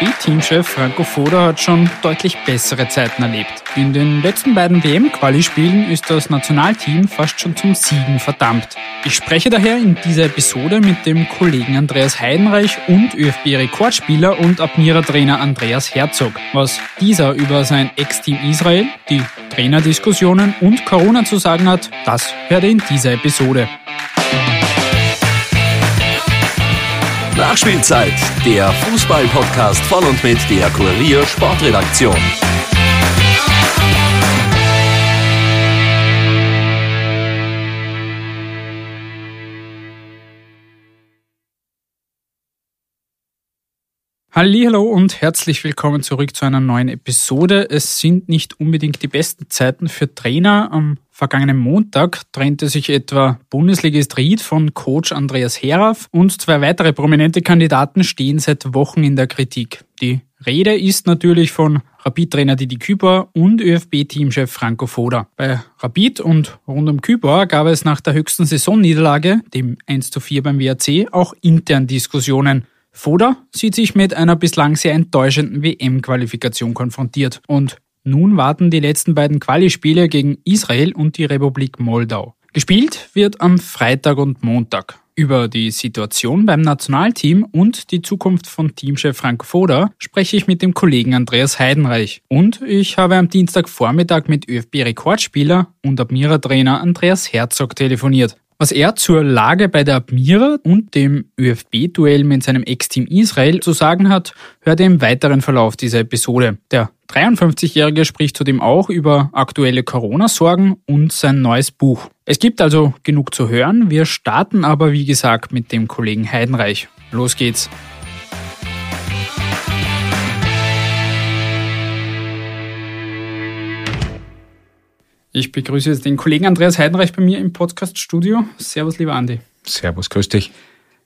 ÖFB-Teamchef Franco Foda hat schon deutlich bessere Zeiten erlebt. In den letzten beiden WM-Quali-Spielen ist das Nationalteam fast schon zum Siegen verdammt. Ich spreche daher in dieser Episode mit dem Kollegen Andreas Heidenreich und ÖFB-Rekordspieler und Admira-Trainer Andreas Herzog. Was dieser über sein Ex-Team Israel, die Trainerdiskussionen und Corona zu sagen hat, das ihr in dieser Episode. Nachspielzeit, der Fußball-Podcast von und mit der Kurier Sportredaktion. Hallo und herzlich willkommen zurück zu einer neuen Episode. Es sind nicht unbedingt die besten Zeiten für Trainer. Am vergangenen Montag trennte sich etwa Bundesligist Ried von Coach Andreas Heraff und zwei weitere prominente Kandidaten stehen seit Wochen in der Kritik. Die Rede ist natürlich von Rapid-Trainer Didi Küper und ÖFB-Teamchef Franco Foda. Bei Rapid und rund um Küper gab es nach der höchsten Saisonniederlage, dem 1 zu 4 beim WRC, auch intern Diskussionen. Foda sieht sich mit einer bislang sehr enttäuschenden WM-Qualifikation konfrontiert. Und nun warten die letzten beiden Qualispiele gegen Israel und die Republik Moldau. Gespielt wird am Freitag und Montag. Über die Situation beim Nationalteam und die Zukunft von Teamchef Frank Foda spreche ich mit dem Kollegen Andreas Heidenreich. Und ich habe am Dienstagvormittag mit ÖFB-Rekordspieler und Admira-Trainer Andreas Herzog telefoniert. Was er zur Lage bei der Admira und dem ÖFB-Duell mit seinem Ex-Team Israel zu sagen hat, hört ihr im weiteren Verlauf dieser Episode. Der 53-Jährige spricht zudem auch über aktuelle Corona-Sorgen und sein neues Buch. Es gibt also genug zu hören. Wir starten aber, wie gesagt, mit dem Kollegen Heidenreich. Los geht's. Ich begrüße jetzt den Kollegen Andreas Heidenreich bei mir im Podcast-Studio. Servus, lieber Andi. Servus, grüß dich.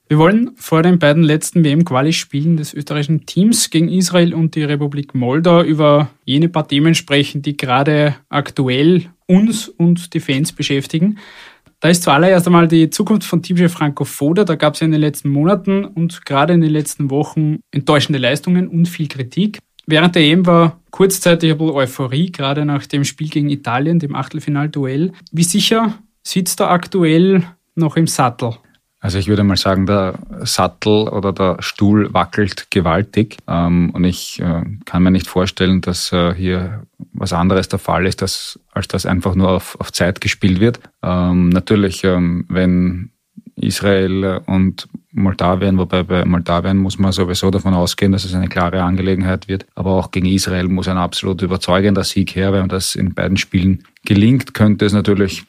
Wir wollen vor den beiden letzten WM-Quali-Spielen des österreichischen Teams gegen Israel und die Republik Moldau über jene paar Themen sprechen, die gerade aktuell uns und die Fans beschäftigen. Da ist zuallererst einmal die Zukunft von Teamchef Franco Foda. Da gab es ja in den letzten Monaten und gerade in den letzten Wochen enttäuschende Leistungen und viel Kritik. Während der EM war kurzzeitig ein bisschen Euphorie, gerade nach dem Spiel gegen Italien, dem Achtelfinalduell. Wie sicher sitzt er aktuell noch im Sattel? Also ich würde mal sagen, der Sattel oder der Stuhl wackelt gewaltig ähm, und ich äh, kann mir nicht vorstellen, dass äh, hier was anderes der Fall ist, als dass einfach nur auf, auf Zeit gespielt wird. Ähm, natürlich, ähm, wenn Israel und Moldawien, wobei bei Moldawien muss man sowieso davon ausgehen, dass es eine klare Angelegenheit wird. Aber auch gegen Israel muss ein absolut überzeugender Sieg her. Wenn das in beiden Spielen gelingt, könnte es natürlich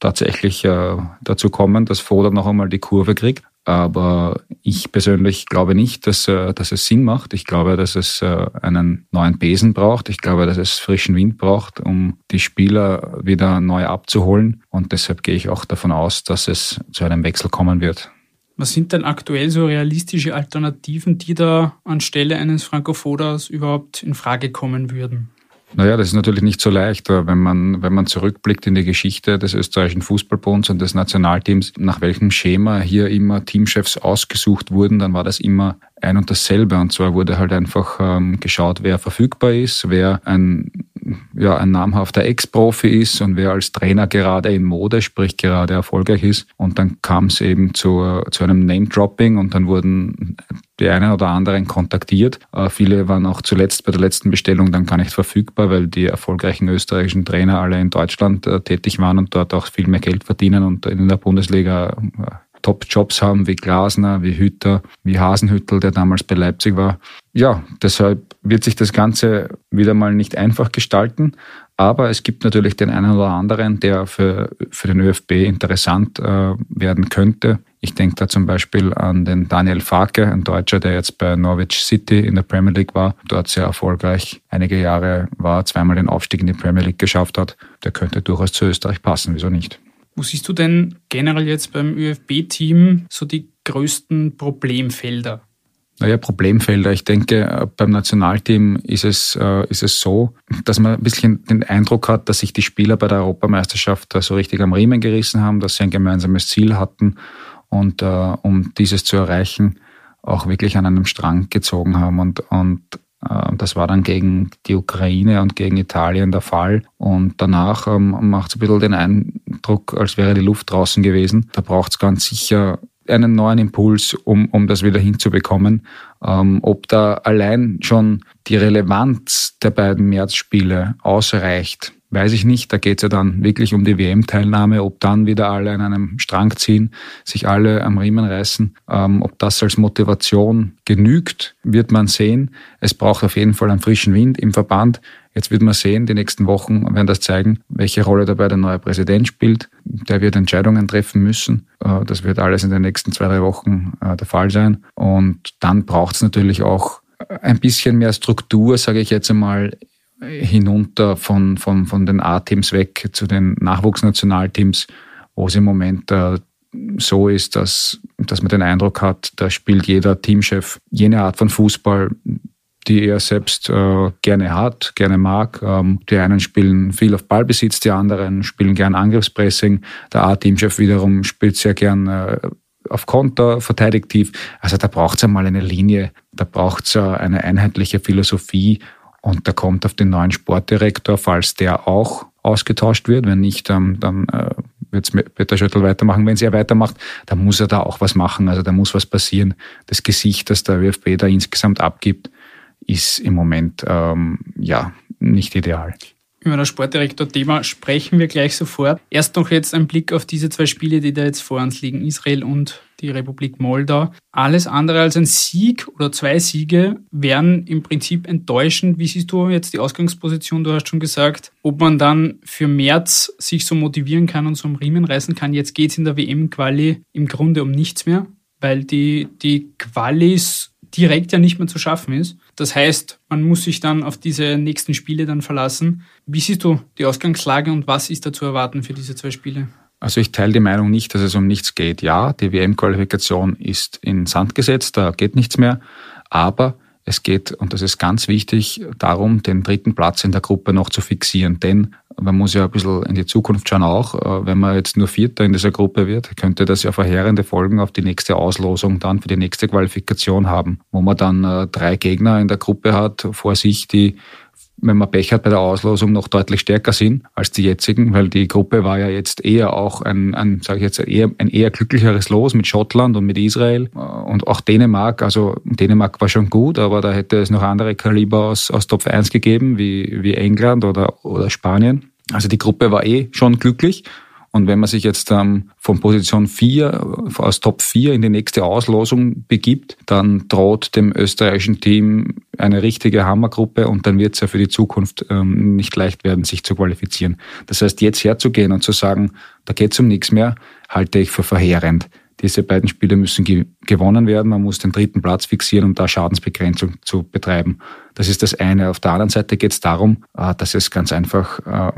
tatsächlich äh, dazu kommen, dass Foda noch einmal die Kurve kriegt. Aber ich persönlich glaube nicht, dass, äh, dass es Sinn macht. Ich glaube, dass es äh, einen neuen Besen braucht. Ich glaube, dass es frischen Wind braucht, um die Spieler wieder neu abzuholen. Und deshalb gehe ich auch davon aus, dass es zu einem Wechsel kommen wird. Was sind denn aktuell so realistische Alternativen, die da anstelle eines Frankofodas überhaupt in Frage kommen würden? Naja, das ist natürlich nicht so leicht, wenn man, wenn man zurückblickt in die Geschichte des österreichischen Fußballbunds und des Nationalteams, nach welchem Schema hier immer Teamchefs ausgesucht wurden, dann war das immer ein und dasselbe. Und zwar wurde halt einfach ähm, geschaut, wer verfügbar ist, wer ein ja, ein namhafter Ex-Profi ist und wer als Trainer gerade in Mode, sprich gerade erfolgreich ist. Und dann kam es eben zu, zu einem Name-Dropping und dann wurden die einen oder anderen kontaktiert. Äh, viele waren auch zuletzt bei der letzten Bestellung dann gar nicht verfügbar, weil die erfolgreichen österreichischen Trainer alle in Deutschland äh, tätig waren und dort auch viel mehr Geld verdienen und in der Bundesliga äh, Top-Jobs haben, wie Glasner, wie Hütter, wie Hasenhüttel, der damals bei Leipzig war. Ja, deshalb wird sich das Ganze wieder mal nicht einfach gestalten. Aber es gibt natürlich den einen oder anderen, der für, für den ÖFB interessant äh, werden könnte. Ich denke da zum Beispiel an den Daniel Farke, ein Deutscher, der jetzt bei Norwich City in der Premier League war, dort sehr erfolgreich einige Jahre war, zweimal den Aufstieg in die Premier League geschafft hat. Der könnte durchaus zu Österreich passen, wieso nicht? Wo siehst du denn generell jetzt beim ÖFB-Team so die größten Problemfelder? Naja, Problemfelder. Ich denke, beim Nationalteam ist es, äh, ist es so, dass man ein bisschen den Eindruck hat, dass sich die Spieler bei der Europameisterschaft so richtig am Riemen gerissen haben, dass sie ein gemeinsames Ziel hatten und äh, um dieses zu erreichen, auch wirklich an einem Strang gezogen haben. Und, und äh, das war dann gegen die Ukraine und gegen Italien der Fall. Und danach ähm, macht es ein bisschen den Eindruck, als wäre die Luft draußen gewesen. Da braucht es ganz sicher einen neuen Impuls, um, um das wieder hinzubekommen. Ähm, ob da allein schon die Relevanz der beiden Märzspiele ausreicht, weiß ich nicht. Da geht es ja dann wirklich um die WM-Teilnahme, ob dann wieder alle an einem Strang ziehen, sich alle am Riemen reißen. Ähm, ob das als Motivation genügt, wird man sehen. Es braucht auf jeden Fall einen frischen Wind im Verband. Jetzt wird man sehen, die nächsten Wochen werden das zeigen, welche Rolle dabei der neue Präsident spielt. Der wird Entscheidungen treffen müssen. Äh, das wird alles in den nächsten zwei, drei Wochen äh, der Fall sein. Und dann braucht es natürlich auch ein bisschen mehr Struktur, sage ich jetzt einmal, hinunter von, von, von den A-Teams weg zu den Nachwuchsnationalteams, wo es im Moment äh, so ist, dass, dass man den Eindruck hat, da spielt jeder Teamchef jene Art von Fußball, die er selbst äh, gerne hat, gerne mag. Ähm, die einen spielen viel auf Ballbesitz, die anderen spielen gern Angriffspressing. Der A-Teamchef wiederum spielt sehr gern äh, auf Konter, verteidigt tief. Also da braucht es einmal eine Linie, da braucht es eine einheitliche Philosophie und da kommt auf den neuen Sportdirektor, falls der auch ausgetauscht wird. Wenn nicht, ähm, dann äh, wird Peter Schöttl weitermachen. Wenn er weitermacht, dann muss er da auch was machen. Also da muss was passieren. Das Gesicht, das der ÖFB da insgesamt abgibt, ist im Moment ähm, ja nicht ideal. Über das Sportdirektor-Thema sprechen wir gleich sofort. Erst noch jetzt ein Blick auf diese zwei Spiele, die da jetzt vor uns liegen, Israel und die Republik Moldau. Alles andere als ein Sieg oder zwei Siege wären im Prinzip enttäuschend. Wie siehst du jetzt die Ausgangsposition? Du hast schon gesagt, ob man dann für März sich so motivieren kann und so am Riemen reißen kann. Jetzt geht es in der WM-Quali im Grunde um nichts mehr, weil die, die Qualis direkt ja nicht mehr zu schaffen ist. Das heißt, man muss sich dann auf diese nächsten Spiele dann verlassen. Wie siehst du die Ausgangslage und was ist da zu erwarten für diese zwei Spiele? Also ich teile die Meinung nicht, dass es um nichts geht. Ja, die WM-Qualifikation ist in Sand gesetzt, da geht nichts mehr. Aber es geht, und das ist ganz wichtig, darum, den dritten Platz in der Gruppe noch zu fixieren. Denn man muss ja ein bisschen in die Zukunft schauen auch. Äh, wenn man jetzt nur Vierter in dieser Gruppe wird, könnte das ja verheerende Folgen auf die nächste Auslosung dann für die nächste Qualifikation haben, wo man dann äh, drei Gegner in der Gruppe hat vor sich, die wenn man Pech hat bei der Auslosung, noch deutlich stärker sind als die jetzigen, weil die Gruppe war ja jetzt eher auch ein, ein sage ich jetzt, eher, ein eher glücklicheres Los mit Schottland und mit Israel und auch Dänemark. Also Dänemark war schon gut, aber da hätte es noch andere Kaliber aus, aus Top 1 gegeben, wie, wie England oder, oder Spanien. Also die Gruppe war eh schon glücklich und wenn man sich jetzt ähm, von Position 4 aus Top 4 in die nächste Auslosung begibt, dann droht dem österreichischen Team eine richtige Hammergruppe und dann wird es ja für die Zukunft ähm, nicht leicht werden, sich zu qualifizieren. Das heißt, jetzt herzugehen und zu sagen, da geht es um nichts mehr, halte ich für verheerend. Diese beiden Spiele müssen ge gewonnen werden. Man muss den dritten Platz fixieren, um da Schadensbegrenzung zu betreiben. Das ist das eine. Auf der anderen Seite geht es darum, äh, dass es ganz einfach äh,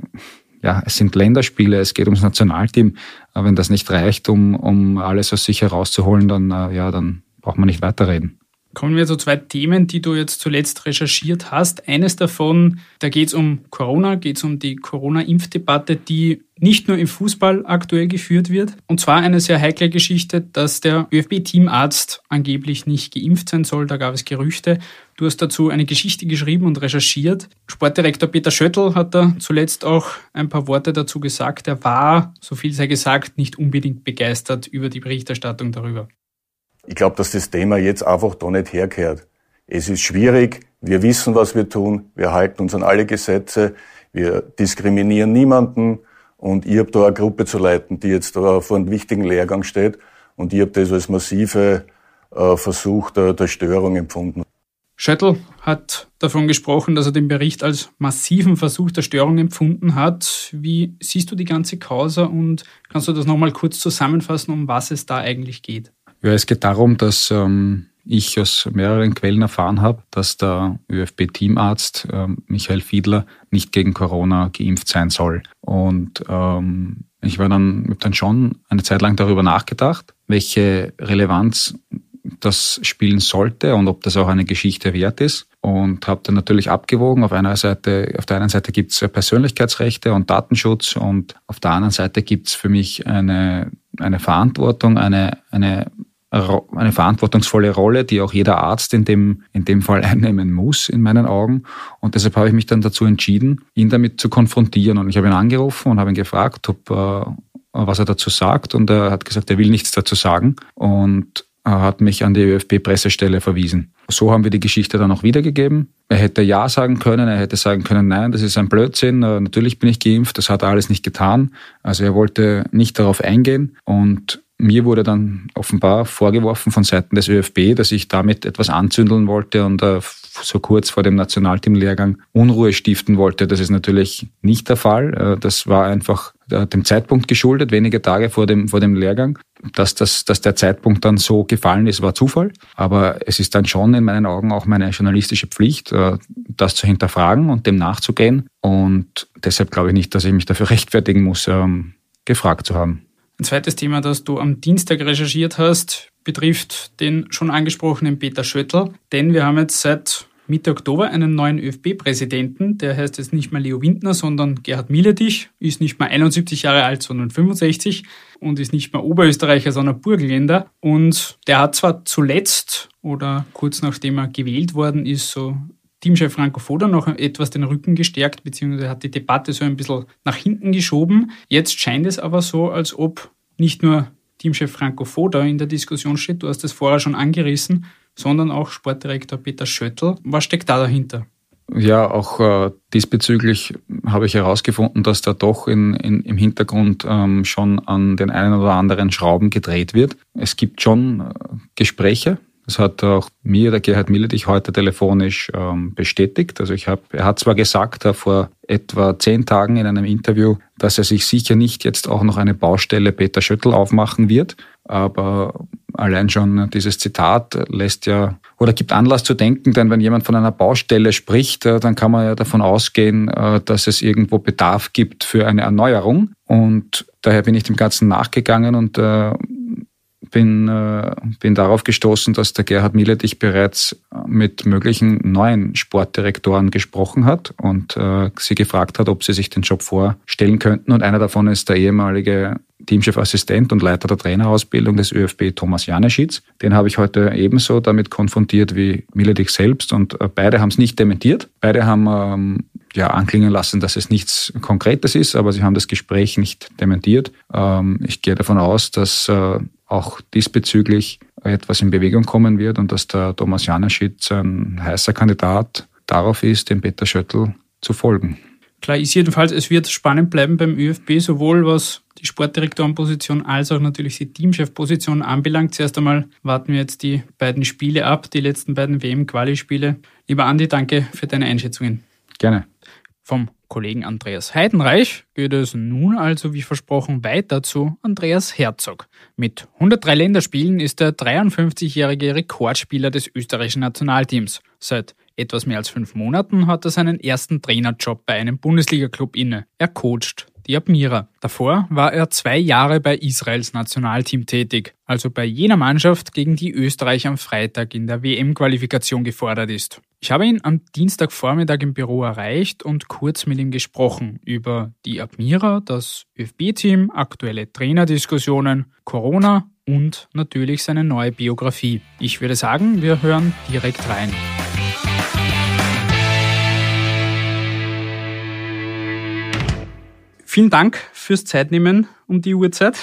ja, es sind Länderspiele, es geht ums Nationalteam. Wenn das nicht reicht, um, um alles aus sich herauszuholen, dann, äh, ja, dann braucht man nicht weiterreden. Kommen wir zu zwei Themen, die du jetzt zuletzt recherchiert hast. Eines davon, da geht es um Corona, geht es um die Corona-Impfdebatte, die nicht nur im Fußball aktuell geführt wird. Und zwar eine sehr heikle Geschichte, dass der ÖFB-Teamarzt angeblich nicht geimpft sein soll. Da gab es Gerüchte. Du hast dazu eine Geschichte geschrieben und recherchiert. Sportdirektor Peter Schöttl hat da zuletzt auch ein paar Worte dazu gesagt. Er war, so viel sei gesagt, nicht unbedingt begeistert über die Berichterstattung darüber. Ich glaube, dass das Thema jetzt einfach da nicht herkehrt. Es ist schwierig. Wir wissen, was wir tun. Wir halten uns an alle Gesetze. Wir diskriminieren niemanden. Und ich habe da eine Gruppe zu leiten, die jetzt da vor einem wichtigen Lehrgang steht. Und ich habe das als massive äh, Versuch der, der Störung empfunden. Schöttl hat davon gesprochen, dass er den Bericht als massiven Versuch der Störung empfunden hat. Wie siehst du die ganze Causa und kannst du das nochmal kurz zusammenfassen, um was es da eigentlich geht? Ja, es geht darum, dass ähm, ich aus mehreren Quellen erfahren habe, dass der ÖFB-Teamarzt ähm, Michael Fiedler nicht gegen Corona geimpft sein soll. Und ähm, ich war dann, habe dann schon eine Zeit lang darüber nachgedacht, welche Relevanz das spielen sollte und ob das auch eine Geschichte wert ist. Und habe dann natürlich abgewogen. Auf einer Seite, auf der einen Seite gibt es Persönlichkeitsrechte und Datenschutz und auf der anderen Seite gibt es für mich eine, eine Verantwortung, eine, eine eine verantwortungsvolle Rolle, die auch jeder Arzt in dem, in dem Fall einnehmen muss, in meinen Augen. Und deshalb habe ich mich dann dazu entschieden, ihn damit zu konfrontieren. Und ich habe ihn angerufen und habe ihn gefragt, ob, äh, was er dazu sagt. Und er hat gesagt, er will nichts dazu sagen. Und er hat mich an die ÖFB-Pressestelle verwiesen. So haben wir die Geschichte dann auch wiedergegeben. Er hätte Ja sagen können, er hätte sagen können, nein, das ist ein Blödsinn, äh, natürlich bin ich geimpft, das hat er alles nicht getan. Also er wollte nicht darauf eingehen und mir wurde dann offenbar vorgeworfen von Seiten des ÖFB, dass ich damit etwas anzündeln wollte und äh, so kurz vor dem Nationalteamlehrgang Unruhe stiften wollte. Das ist natürlich nicht der Fall. Äh, das war einfach äh, dem Zeitpunkt geschuldet, wenige Tage vor dem, vor dem Lehrgang. Dass, das, dass der Zeitpunkt dann so gefallen ist, war Zufall. Aber es ist dann schon in meinen Augen auch meine journalistische Pflicht, das zu hinterfragen und dem nachzugehen. Und deshalb glaube ich nicht, dass ich mich dafür rechtfertigen muss, ähm, gefragt zu haben. Ein zweites Thema, das du am Dienstag recherchiert hast, betrifft den schon angesprochenen Peter Schöttl. Denn wir haben jetzt seit Mitte Oktober einen neuen ÖFB-Präsidenten. Der heißt jetzt nicht mehr Leo Windner, sondern Gerhard Miletich, ist nicht mehr 71 Jahre alt, sondern 65 und ist nicht mehr Oberösterreicher, sondern Burgenländer. Und der hat zwar zuletzt oder kurz nachdem er gewählt worden ist, so Teamchef Franco Foda noch etwas den Rücken gestärkt, beziehungsweise hat die Debatte so ein bisschen nach hinten geschoben. Jetzt scheint es aber so, als ob nicht nur Teamchef Franco Foda in der Diskussion steht, du hast es vorher schon angerissen, sondern auch Sportdirektor Peter Schöttl. Was steckt da dahinter? Ja, auch äh, diesbezüglich habe ich herausgefunden, dass da doch in, in, im Hintergrund ähm, schon an den einen oder anderen Schrauben gedreht wird. Es gibt schon äh, Gespräche das hat auch mir der Gerhard Milletich heute telefonisch ähm, bestätigt. Also ich habe, er hat zwar gesagt äh, vor etwa zehn Tagen in einem Interview, dass er sich sicher nicht jetzt auch noch eine Baustelle Peter Schöttl aufmachen wird, aber allein schon dieses Zitat lässt ja oder gibt Anlass zu denken, denn wenn jemand von einer Baustelle spricht, äh, dann kann man ja davon ausgehen, äh, dass es irgendwo Bedarf gibt für eine Erneuerung. Und daher bin ich dem Ganzen nachgegangen und bin, äh, bin darauf gestoßen, dass der Gerhard Miletich bereits mit möglichen neuen Sportdirektoren gesprochen hat und äh, sie gefragt hat, ob sie sich den Job vorstellen könnten. Und einer davon ist der ehemalige Teamchefassistent und Leiter der Trainerausbildung des ÖFB Thomas Janeschitz. Den habe ich heute ebenso damit konfrontiert wie Miletich selbst und äh, beide haben es nicht dementiert. Beide haben ähm, ja, anklingen lassen, dass es nichts Konkretes ist, aber sie haben das Gespräch nicht dementiert. Ähm, ich gehe davon aus, dass äh, auch diesbezüglich etwas in Bewegung kommen wird und dass der Thomas Janeschitz ein heißer Kandidat darauf ist, dem Peter Schöttl zu folgen. Klar ist jedenfalls, es wird spannend bleiben beim ÖFB, sowohl was die Sportdirektorenposition als auch natürlich die Teamchefposition anbelangt. Zuerst einmal warten wir jetzt die beiden Spiele ab, die letzten beiden WM-Quali-Spiele. Lieber Andi, danke für deine Einschätzungen. Gerne. Vom Kollegen Andreas Heidenreich geht es nun also wie versprochen weiter zu Andreas Herzog. Mit 103 Länderspielen ist der 53-jährige Rekordspieler des österreichischen Nationalteams. Seit etwas mehr als fünf Monaten hat er seinen ersten Trainerjob bei einem Bundesliga-Club inne. Er coacht die Admira. Davor war er zwei Jahre bei Israels Nationalteam tätig, also bei jener Mannschaft, gegen die Österreich am Freitag in der WM-Qualifikation gefordert ist. Ich habe ihn am Dienstagvormittag im Büro erreicht und kurz mit ihm gesprochen über die Admira, das ÖFB-Team, aktuelle Trainerdiskussionen, Corona und natürlich seine neue Biografie. Ich würde sagen, wir hören direkt rein. Vielen Dank fürs Zeitnehmen um die Uhrzeit.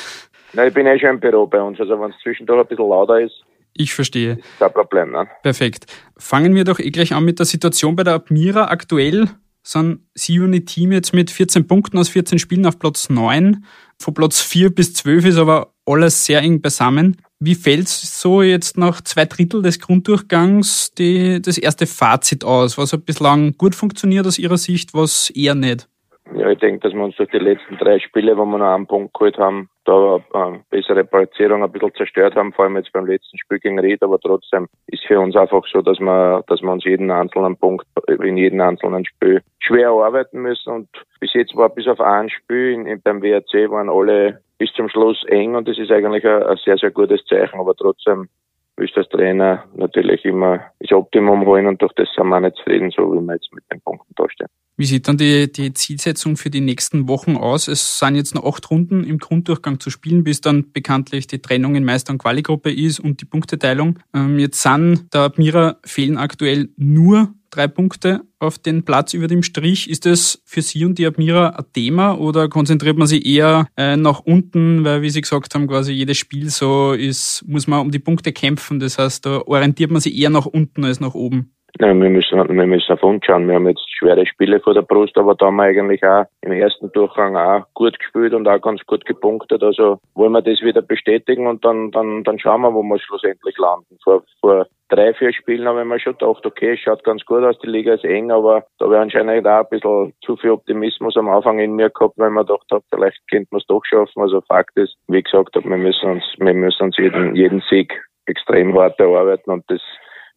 Na, ich bin eh schon im Büro bei uns, also wenn es zwischendurch ein bisschen lauter ist. Ich verstehe. Ist kein Problem, ne? Perfekt. Fangen wir doch eh gleich an mit der Situation bei der Admira. Aktuell sind Sie und Ihr Team jetzt mit 14 Punkten aus 14 Spielen auf Platz 9. Von Platz 4 bis 12 ist aber alles sehr eng beisammen. Wie fällt so jetzt nach zwei Drittel des Grunddurchgangs die, das erste Fazit aus? Was hat bislang gut funktioniert aus Ihrer Sicht, was eher nicht? Ja, ich denke, dass wir uns durch die letzten drei Spiele, wo wir noch einen Punkt geholt haben, da eine bessere Platzierung ein bisschen zerstört haben, vor allem jetzt beim letzten Spiel gegen Ried, aber trotzdem ist für uns einfach so, dass wir, dass wir uns jeden einzelnen Punkt in jedem einzelnen Spiel schwer arbeiten müssen. Und bis jetzt war bis auf ein Spiel in, in, beim WRC waren alle bis zum Schluss eng und das ist eigentlich ein, ein sehr, sehr gutes Zeichen, aber trotzdem willst als Trainer natürlich immer das Optimum holen und durch das sind wir nicht zufrieden, so wie wir jetzt mit den Punkten da stehen. Wie sieht dann die, die Zielsetzung für die nächsten Wochen aus? Es sind jetzt noch acht Runden im Grunddurchgang zu spielen, bis dann bekanntlich die Trennung in Meister- und Quali-Gruppe ist und die Punkteteilung. Ähm, jetzt sind der Admira fehlen aktuell nur drei Punkte auf den Platz über dem Strich. Ist das für Sie und die Admira ein Thema oder konzentriert man sich eher äh, nach unten, weil wie Sie gesagt haben, quasi jedes Spiel so ist, muss man um die Punkte kämpfen. Das heißt, da orientiert man sich eher nach unten als nach oben. Ja, wir müssen, wir müssen auf uns schauen. Wir haben jetzt schwere Spiele vor der Brust, aber da haben wir eigentlich auch im ersten Durchgang auch gut gespielt und auch ganz gut gepunktet. Also wollen wir das wieder bestätigen und dann, dann, dann schauen wir, wo wir schlussendlich landen. Vor, vor drei, vier Spielen haben wir schon gedacht, okay, es schaut ganz gut aus, die Liga ist eng, aber da habe ich anscheinend auch ein bisschen zu viel Optimismus am Anfang in mir gehabt, weil man gedacht hat, vielleicht könnte man es doch schaffen. Also Fakt ist, wie gesagt, wir müssen uns, wir müssen uns jeden, jeden Sieg extrem hart erarbeiten und das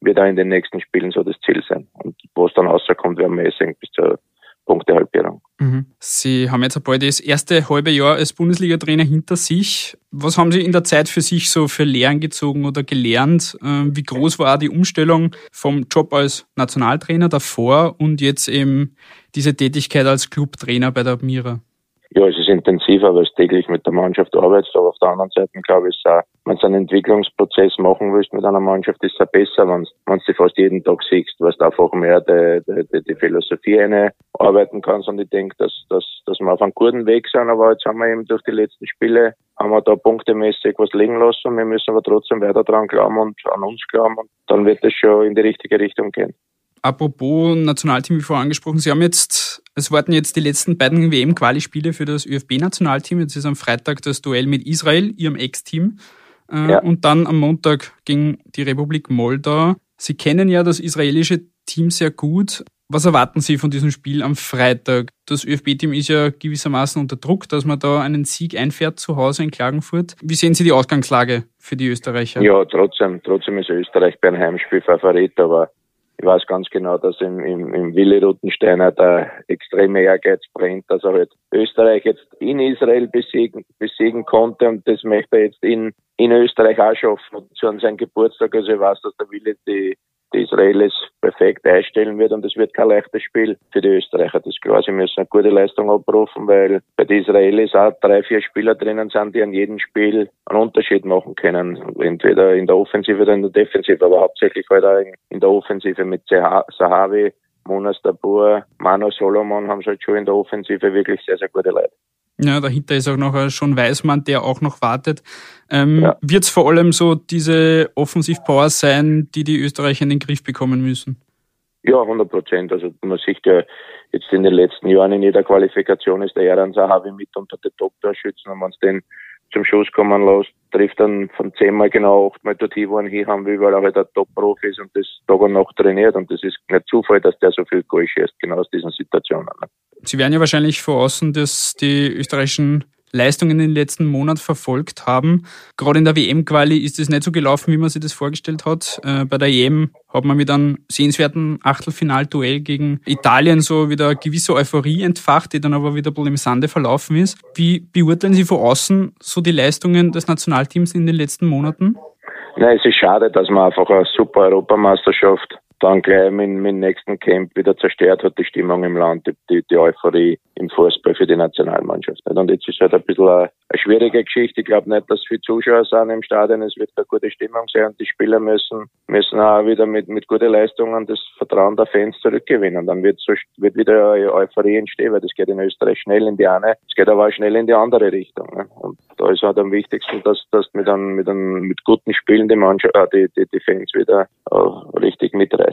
wird auch in den nächsten Spielen so das Ziel sein. Und wo es dann rauskommt, werden wir eh sehen bis zur Punktehalbierung. Mhm. Sie haben jetzt bald das erste halbe Jahr als Bundesliga-Trainer hinter sich. Was haben Sie in der Zeit für sich so für Lehren gezogen oder gelernt? Ähm, wie groß war die Umstellung vom Job als Nationaltrainer davor und jetzt eben diese Tätigkeit als Clubtrainer bei der Admira? Ja, es ist intensiver, weil es täglich mit der Mannschaft arbeitest, aber auf der anderen Seite glaube ich, auch, wenn du einen Entwicklungsprozess machen willst mit einer Mannschaft, ist es besser, wenn du sie fast jeden Tag siehst, weil du einfach mehr die, die, die Philosophie eine arbeiten kannst und ich denke, dass, dass, dass wir auf einem guten Weg sind, aber jetzt haben wir eben durch die letzten Spiele haben wir da punktemäßig was liegen lassen. Wir müssen aber trotzdem weiter dran glauben und an uns glauben und dann wird es schon in die richtige Richtung gehen. Apropos Nationalteam, wie vorher angesprochen, Sie haben jetzt, es warten jetzt die letzten beiden WM-Quali-Spiele für das ÖFB-Nationalteam. Jetzt ist am Freitag das Duell mit Israel, Ihrem Ex-Team. Äh, ja. Und dann am Montag gegen die Republik Moldau. Sie kennen ja das israelische Team sehr gut. Was erwarten Sie von diesem Spiel am Freitag? Das ÖFB-Team ist ja gewissermaßen unter Druck, dass man da einen Sieg einfährt zu Hause in Klagenfurt. Wie sehen Sie die Ausgangslage für die Österreicher? Ja, trotzdem, trotzdem ist Österreich beim Heimspiel Favorit, aber ich weiß ganz genau, dass im, im, im Willi Ruttensteiner der extreme Ehrgeiz brennt, dass er halt Österreich jetzt in Israel besiegen, besiegen konnte und das möchte er jetzt in, in Österreich auch schaffen. Und zu seinem Geburtstag, also ich weiß, dass der Willi die die Israelis perfekt einstellen wird und es wird kein leichtes Spiel für die Österreicher. Das ist klar, sie müssen eine gute Leistung abrufen, weil bei den Israelis auch drei, vier Spieler drinnen sind, die an jedem Spiel einen Unterschied machen können. Entweder in der Offensive oder in der Defensive, aber hauptsächlich halt auch in der Offensive mit Sahavi, Monas Dabur, Mano Solomon haben sie halt schon in der Offensive wirklich sehr, sehr gute Leute. Ja, dahinter ist auch noch schon Weißmann, der auch noch wartet. Ähm, ja. Wird es vor allem so diese Offensivpower sein, die die Österreicher in den Griff bekommen müssen? Ja, 100 Prozent. Also man sieht ja jetzt in den letzten Jahren in jeder Qualifikation ist der Eran Sahavi mit unter den Top-Torschützen und wenn es den zum Schuss kommen lässt, trifft dann von zehnmal genau achtmal dort hin, wo er hier haben will, weil er halt ein Top-Profi ist und das Tag und Nacht trainiert und das ist nicht Zufall, dass der so viel Goal schießt, genau aus diesen Situationen. Ne? Sie werden ja wahrscheinlich vor außen, dass die österreichischen Leistungen in den letzten Monaten verfolgt haben. Gerade in der WM-Quali ist es nicht so gelaufen, wie man sich das vorgestellt hat. Äh, bei der EM hat man mit einem sehenswerten Achtelfinalduell gegen Italien so wieder eine gewisse Euphorie entfacht, die dann aber wieder im Sande verlaufen ist. Wie beurteilen Sie von außen so die Leistungen des Nationalteams in den letzten Monaten? Nein, es ist schade, dass man einfach eine super Europameisterschaft dann gleich mit, dem nächsten Camp wieder zerstört hat, die Stimmung im Land, die, die Euphorie im Fußball für die Nationalmannschaft. Und jetzt ist halt ein bisschen eine, eine schwierige Geschichte. Ich glaube nicht, dass viele Zuschauer sind im Stadion. Es wird eine gute Stimmung sein und die Spieler müssen, müssen auch wieder mit, mit guten Leistungen das Vertrauen der Fans zurückgewinnen. Dann wird, so, wird wieder eine Euphorie entstehen, weil das geht in Österreich schnell in die eine, es geht aber auch schnell in die andere Richtung. Ne? Und da ist halt am wichtigsten, dass, dass mit, einem, mit, einem, mit guten Spielen die, Mannschaft, äh, die, die, die Fans wieder äh, richtig mitreißt.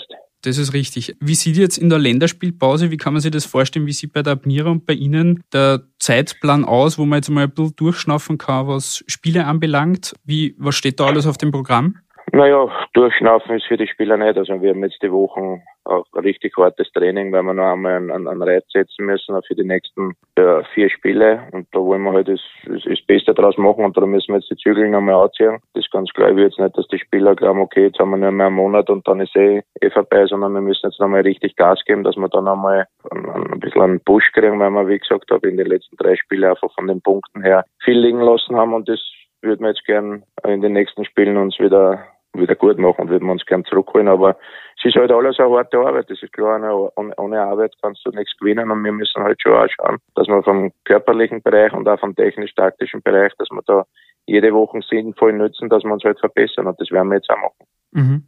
Das ist richtig. Wie sieht jetzt in der Länderspielpause, wie kann man sich das vorstellen, wie sieht bei der Admira und bei Ihnen der Zeitplan aus, wo man jetzt mal ein bisschen durchschnaufen kann, was Spiele anbelangt? Wie, was steht da alles auf dem Programm? Naja, durchschnaufen ist für die Spieler nicht. Also wir haben jetzt die Wochen auch richtig hartes Training, weil wir noch einmal einen, einen Reiz setzen müssen für die nächsten ja, vier Spiele. Und da wollen wir halt das, das, das Beste draus machen und da müssen wir jetzt die Zügel noch mal anziehen. Das ist ganz klar. Ich will jetzt nicht, dass die Spieler glauben, okay, jetzt haben wir nur mehr einen Monat und dann ist eh, eh vorbei, sondern wir müssen jetzt noch mal richtig Gas geben, dass wir dann einmal ein, ein bisschen einen Push kriegen, weil wir, wie gesagt habe, in den letzten drei Spielen einfach von den Punkten her viel liegen lassen haben und das würden wir jetzt gern in den nächsten Spielen uns wieder wieder gut machen und würden wir uns gern zurückholen. Aber es ist halt alles eine harte Arbeit. Das ist klar, ohne, ohne Arbeit kannst du nichts gewinnen und wir müssen halt schon auch schauen, dass wir vom körperlichen Bereich und auch vom technisch-taktischen Bereich, dass wir da jede Woche sinnvoll nutzen, dass wir uns halt verbessern und das werden wir jetzt auch machen. Mhm.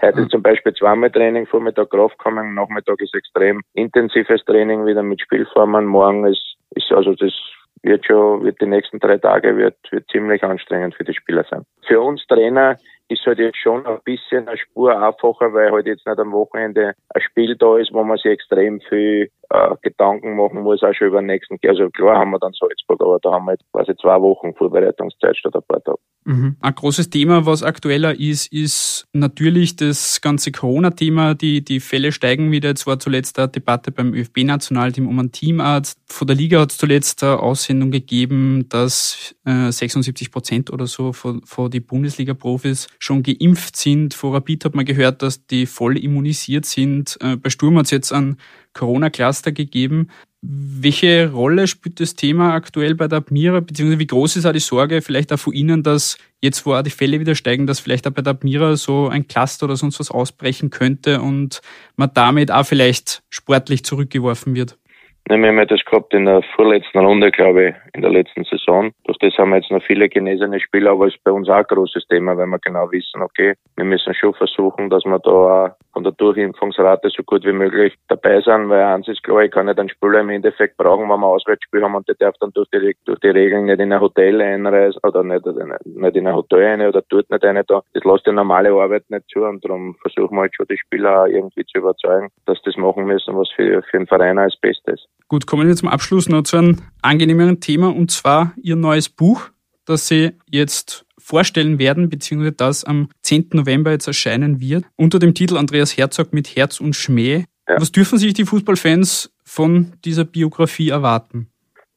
Heute ist zum Beispiel zweimal Training, Vormittag Kraftkommen, Nachmittag ist extrem intensives Training wieder mit Spielformen. Morgen ist, ist also das wird schon, wird die nächsten drei Tage wird, wird ziemlich anstrengend für die Spieler sein. Für uns Trainer ist halt jetzt schon ein bisschen eine Spur einfacher, weil halt jetzt nicht am Wochenende ein Spiel da ist, wo man sich extrem viel äh, Gedanken machen muss, auch schon über den nächsten. Also klar haben wir dann Salzburg, aber da haben wir jetzt quasi zwei Wochen Vorbereitungszeit statt ein paar Tage. Mhm. Ein großes Thema, was aktueller ist, ist natürlich das ganze Corona-Thema. Die, die Fälle steigen wieder. Jetzt war zuletzt eine Debatte beim ÖFB-Nationalteam um einen Teamarzt. Von der Liga hat es zuletzt eine Aussendung gegeben, dass äh, 76 Prozent oder so von, von die Bundesliga-Profis schon geimpft sind. Vor Rapid hat man gehört, dass die voll immunisiert sind. Äh, bei Sturm hat es jetzt einen Corona-Cluster gegeben. Welche Rolle spielt das Thema aktuell bei der Admira, beziehungsweise wie groß ist auch die Sorge vielleicht auch von Ihnen, dass jetzt, wo auch die Fälle wieder steigen, dass vielleicht auch bei der Admira so ein Cluster oder sonst was ausbrechen könnte und man damit auch vielleicht sportlich zurückgeworfen wird? Wir haben ja das gehabt in der vorletzten Runde, glaube ich, in der letzten Saison. Durch das haben wir jetzt noch viele genesene Spieler, aber es ist bei uns auch ein großes Thema, weil wir genau wissen, okay, wir müssen schon versuchen, dass wir da auch von der Durchimpfungsrate so gut wie möglich dabei sind, weil eins ist klar, ich kann nicht einen Spieler im Endeffekt brauchen, wenn wir Auswärtsspiel haben und der darf dann durch die, durch die Regeln nicht in ein Hotel einreisen oder nicht, nicht in ein Hotel rein oder dort nicht eine da. Das lässt die normale Arbeit nicht zu und darum versuchen wir halt schon die Spieler irgendwie zu überzeugen, dass das machen müssen, was für, für den Verein als Bestes ist. Gut, kommen wir zum Abschluss noch zu einem angenehmeren Thema und zwar Ihr neues Buch, das Sie jetzt vorstellen werden, beziehungsweise das am 10. November jetzt erscheinen wird, unter dem Titel Andreas Herzog mit Herz und Schmäh. Ja. Was dürfen sich die Fußballfans von dieser Biografie erwarten?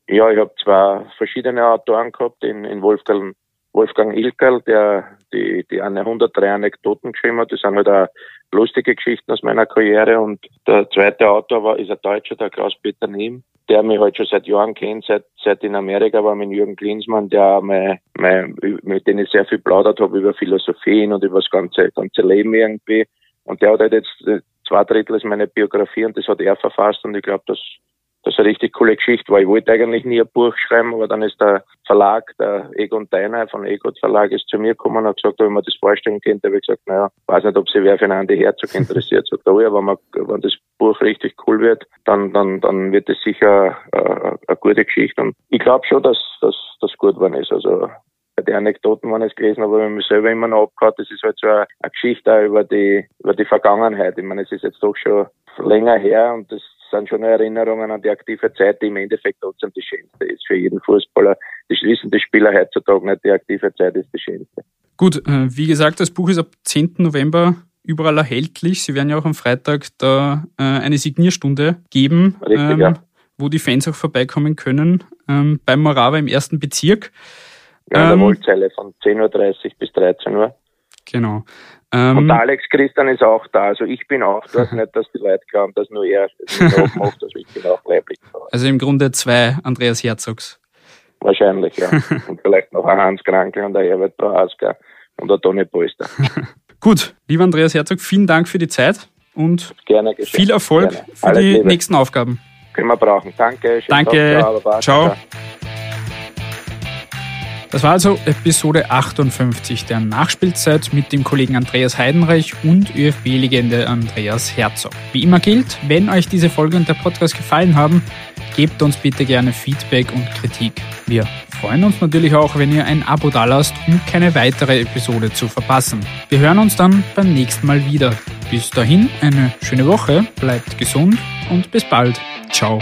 Ja, ich habe zwei verschiedene Autoren gehabt, in, in Wolfgang, Wolfgang Ilkerl, der die, die eine 103 Anekdoten geschrieben hat. Das sind halt auch lustige Geschichten aus meiner Karriere. Und der zweite Autor war, ist ein Deutscher, der Klaus-Peter Niem, der mich halt schon seit Jahren kennt, seit, seit in Amerika war mit Jürgen Klinsmann, der mein, mein, mit dem ich sehr viel plaudert habe über Philosophien und über das ganze, ganze Leben irgendwie. Und der hat halt jetzt zwei Drittel ist meine Biografie und das hat er verfasst und ich glaube, das das ist eine richtig coole Geschichte, weil ich wollte eigentlich nie ein Buch schreiben, aber dann ist der Verlag, der Egon Deiner von Egot Verlag, ist zu mir gekommen und hat gesagt, ob ich mir das vorstellen könnte. Da habe ich gesagt, naja, weiß nicht, ob sie wer für einen Andi Herzog interessiert. Sagt er, oh ja, wenn, man, wenn das Buch richtig cool wird, dann, dann, dann wird es sicher äh, eine gute Geschichte. Und ich glaube schon, dass das gut geworden ist. Also den Anekdoten, wenn ich es gelesen habe, habe ich mich selber immer noch abgehört. Das ist halt so eine Geschichte über die, über die Vergangenheit. Ich meine, es ist jetzt doch schon länger her und das sind schon Erinnerungen an die aktive Zeit, die im Endeffekt trotzdem die schönste ist für jeden Fußballer. Das wissen die Spieler heutzutage nicht, die aktive Zeit ist die schönste. Gut, äh, wie gesagt, das Buch ist ab 10. November überall erhältlich. Sie werden ja auch am Freitag da äh, eine Signierstunde geben, Richtig, ähm, ja. wo die Fans auch vorbeikommen können, ähm, beim Morava im ersten Bezirk. Ja, in der ähm, Wohlzeile von 10.30 Uhr bis 13 Uhr. Genau. Ähm, und der Alex Christian ist auch da. Also ich bin auch dort, nicht, dass die Leute glauben, dass nur er macht. Also ich bin auch leiblich da. Also im Grunde zwei Andreas Herzogs. Wahrscheinlich, ja. und vielleicht noch ein Hans Krankel und ein Herbert Prohaska und ein Toni Polster. Gut, lieber Andreas Herzog, vielen Dank für die Zeit und Gerne viel Erfolg Gerne. für Alles die Liebe. nächsten Aufgaben. Können wir brauchen. Danke. Danke. Tag, ciao. ciao. Das war also Episode 58 der Nachspielzeit mit dem Kollegen Andreas Heidenreich und ÖFB-Legende Andreas Herzog. Wie immer gilt, wenn euch diese Folge und der Podcast gefallen haben, gebt uns bitte gerne Feedback und Kritik. Wir freuen uns natürlich auch, wenn ihr ein Abo dalasst, um keine weitere Episode zu verpassen. Wir hören uns dann beim nächsten Mal wieder. Bis dahin eine schöne Woche, bleibt gesund und bis bald. Ciao.